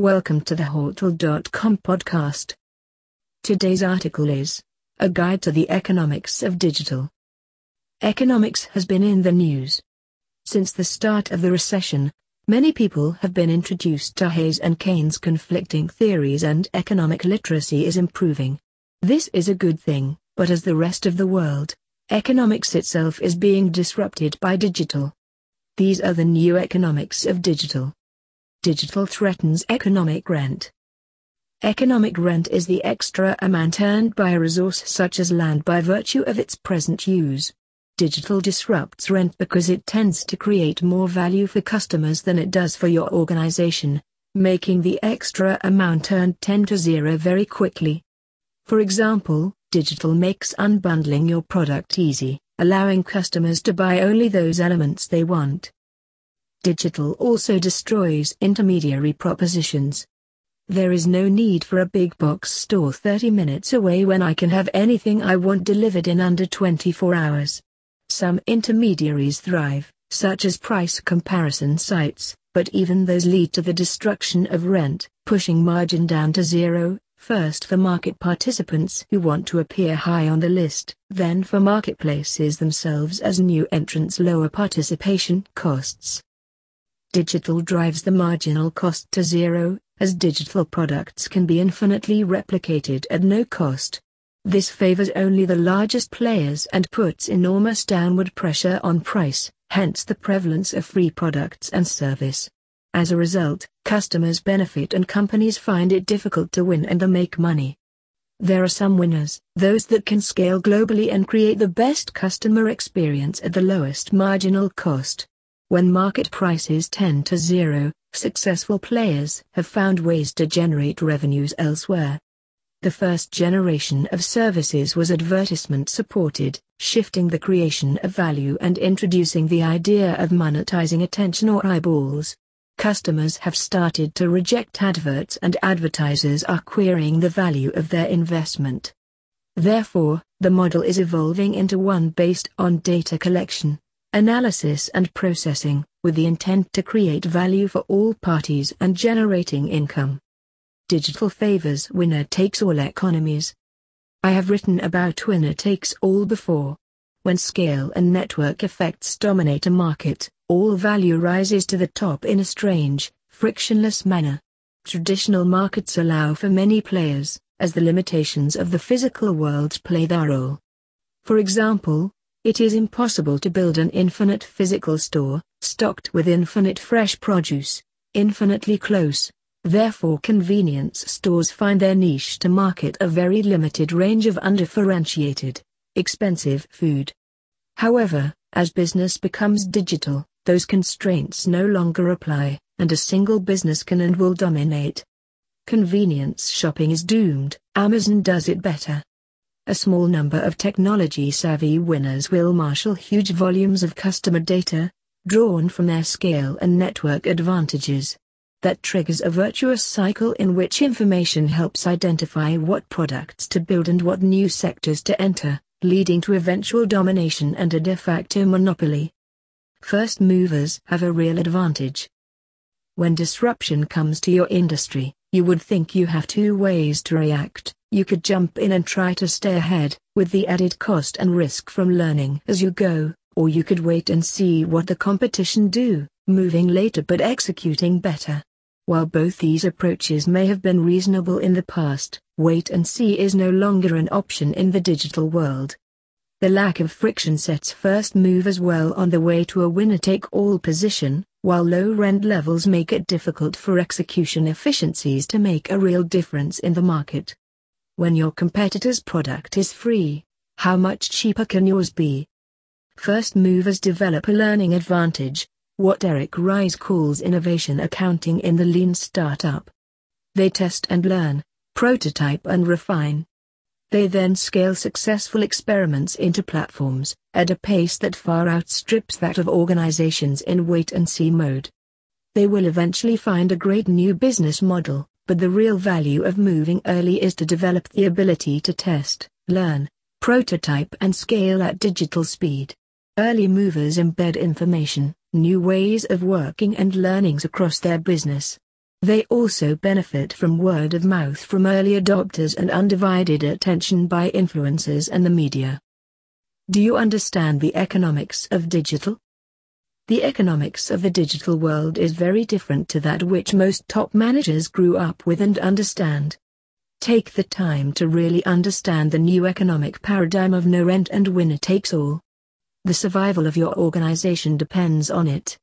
Welcome to the Hortal.com podcast. Today's article is A Guide to the Economics of Digital. Economics has been in the news. Since the start of the recession, many people have been introduced to Hayes and Keynes' conflicting theories, and economic literacy is improving. This is a good thing, but as the rest of the world, economics itself is being disrupted by digital. These are the new economics of digital. Digital threatens economic rent. Economic rent is the extra amount earned by a resource such as land by virtue of its present use. Digital disrupts rent because it tends to create more value for customers than it does for your organization, making the extra amount earned tend to zero very quickly. For example, digital makes unbundling your product easy, allowing customers to buy only those elements they want. Digital also destroys intermediary propositions. There is no need for a big box store 30 minutes away when I can have anything I want delivered in under 24 hours. Some intermediaries thrive, such as price comparison sites, but even those lead to the destruction of rent, pushing margin down to zero, first for market participants who want to appear high on the list, then for marketplaces themselves as new entrants lower participation costs. Digital drives the marginal cost to zero, as digital products can be infinitely replicated at no cost. This favors only the largest players and puts enormous downward pressure on price, hence the prevalence of free products and service. As a result, customers benefit and companies find it difficult to win and to make money. There are some winners, those that can scale globally and create the best customer experience at the lowest marginal cost. When market prices tend to zero, successful players have found ways to generate revenues elsewhere. The first generation of services was advertisement supported, shifting the creation of value and introducing the idea of monetizing attention or eyeballs. Customers have started to reject adverts and advertisers are querying the value of their investment. Therefore, the model is evolving into one based on data collection, analysis and processing, with the intent to create value for all parties and generating income. Digital favors winner takes all economies. I have written about winner takes all before. When scale and network effects dominate a market, all value rises to the top in a strange, frictionless manner. Traditional markets allow for many players, as the limitations of the physical world play their role. For example, it is impossible to build an infinite physical store, stocked with infinite fresh produce, infinitely close. Therefore convenience stores find their niche to market a very limited range of undifferentiated, expensive food. However, as business becomes digital, those constraints no longer apply, and a single business can and will dominate. Convenience shopping is doomed, Amazon does it better a small number of technology-savvy winners will marshal huge volumes of customer data, drawn from their scale and network advantages. That triggers a virtuous cycle in which information helps identify what products to build and what new sectors to enter, leading to eventual domination and a de facto monopoly. First movers have a real advantage. When disruption comes to your industry, you would think you have two ways to react. You could jump in and try to stay ahead, with the added cost and risk from learning as you go, or you could wait and see what the competition do, moving later but executing better. While both these approaches may have been reasonable in the past, wait and see is no longer an option in the digital world. The lack of friction sets first movers well on the way to a winner-take-all position, while low rent levels make it difficult for execution efficiencies to make a real difference in the market. When your competitor's product is free, how much cheaper can yours be? First movers develop a learning advantage, what Eric Ries calls innovation accounting in the lean startup. They test and learn, prototype and refine. They then scale successful experiments into platforms, at a pace that far outstrips that of organizations in wait and see mode. They will eventually find a great new business model, but the real value of moving early is to develop the ability to test, learn, prototype and scale at digital speed. Early movers embed information, new ways of working and learnings across their business. They also benefit from word of mouth from early adopters and undivided attention by influencers and the media. Do you understand the economics of digital? The economics of the digital world is very different to that which most top managers grew up with and understand. Take the time to really understand the new economic paradigm of no rent and winner takes all. The survival of your organization depends on it.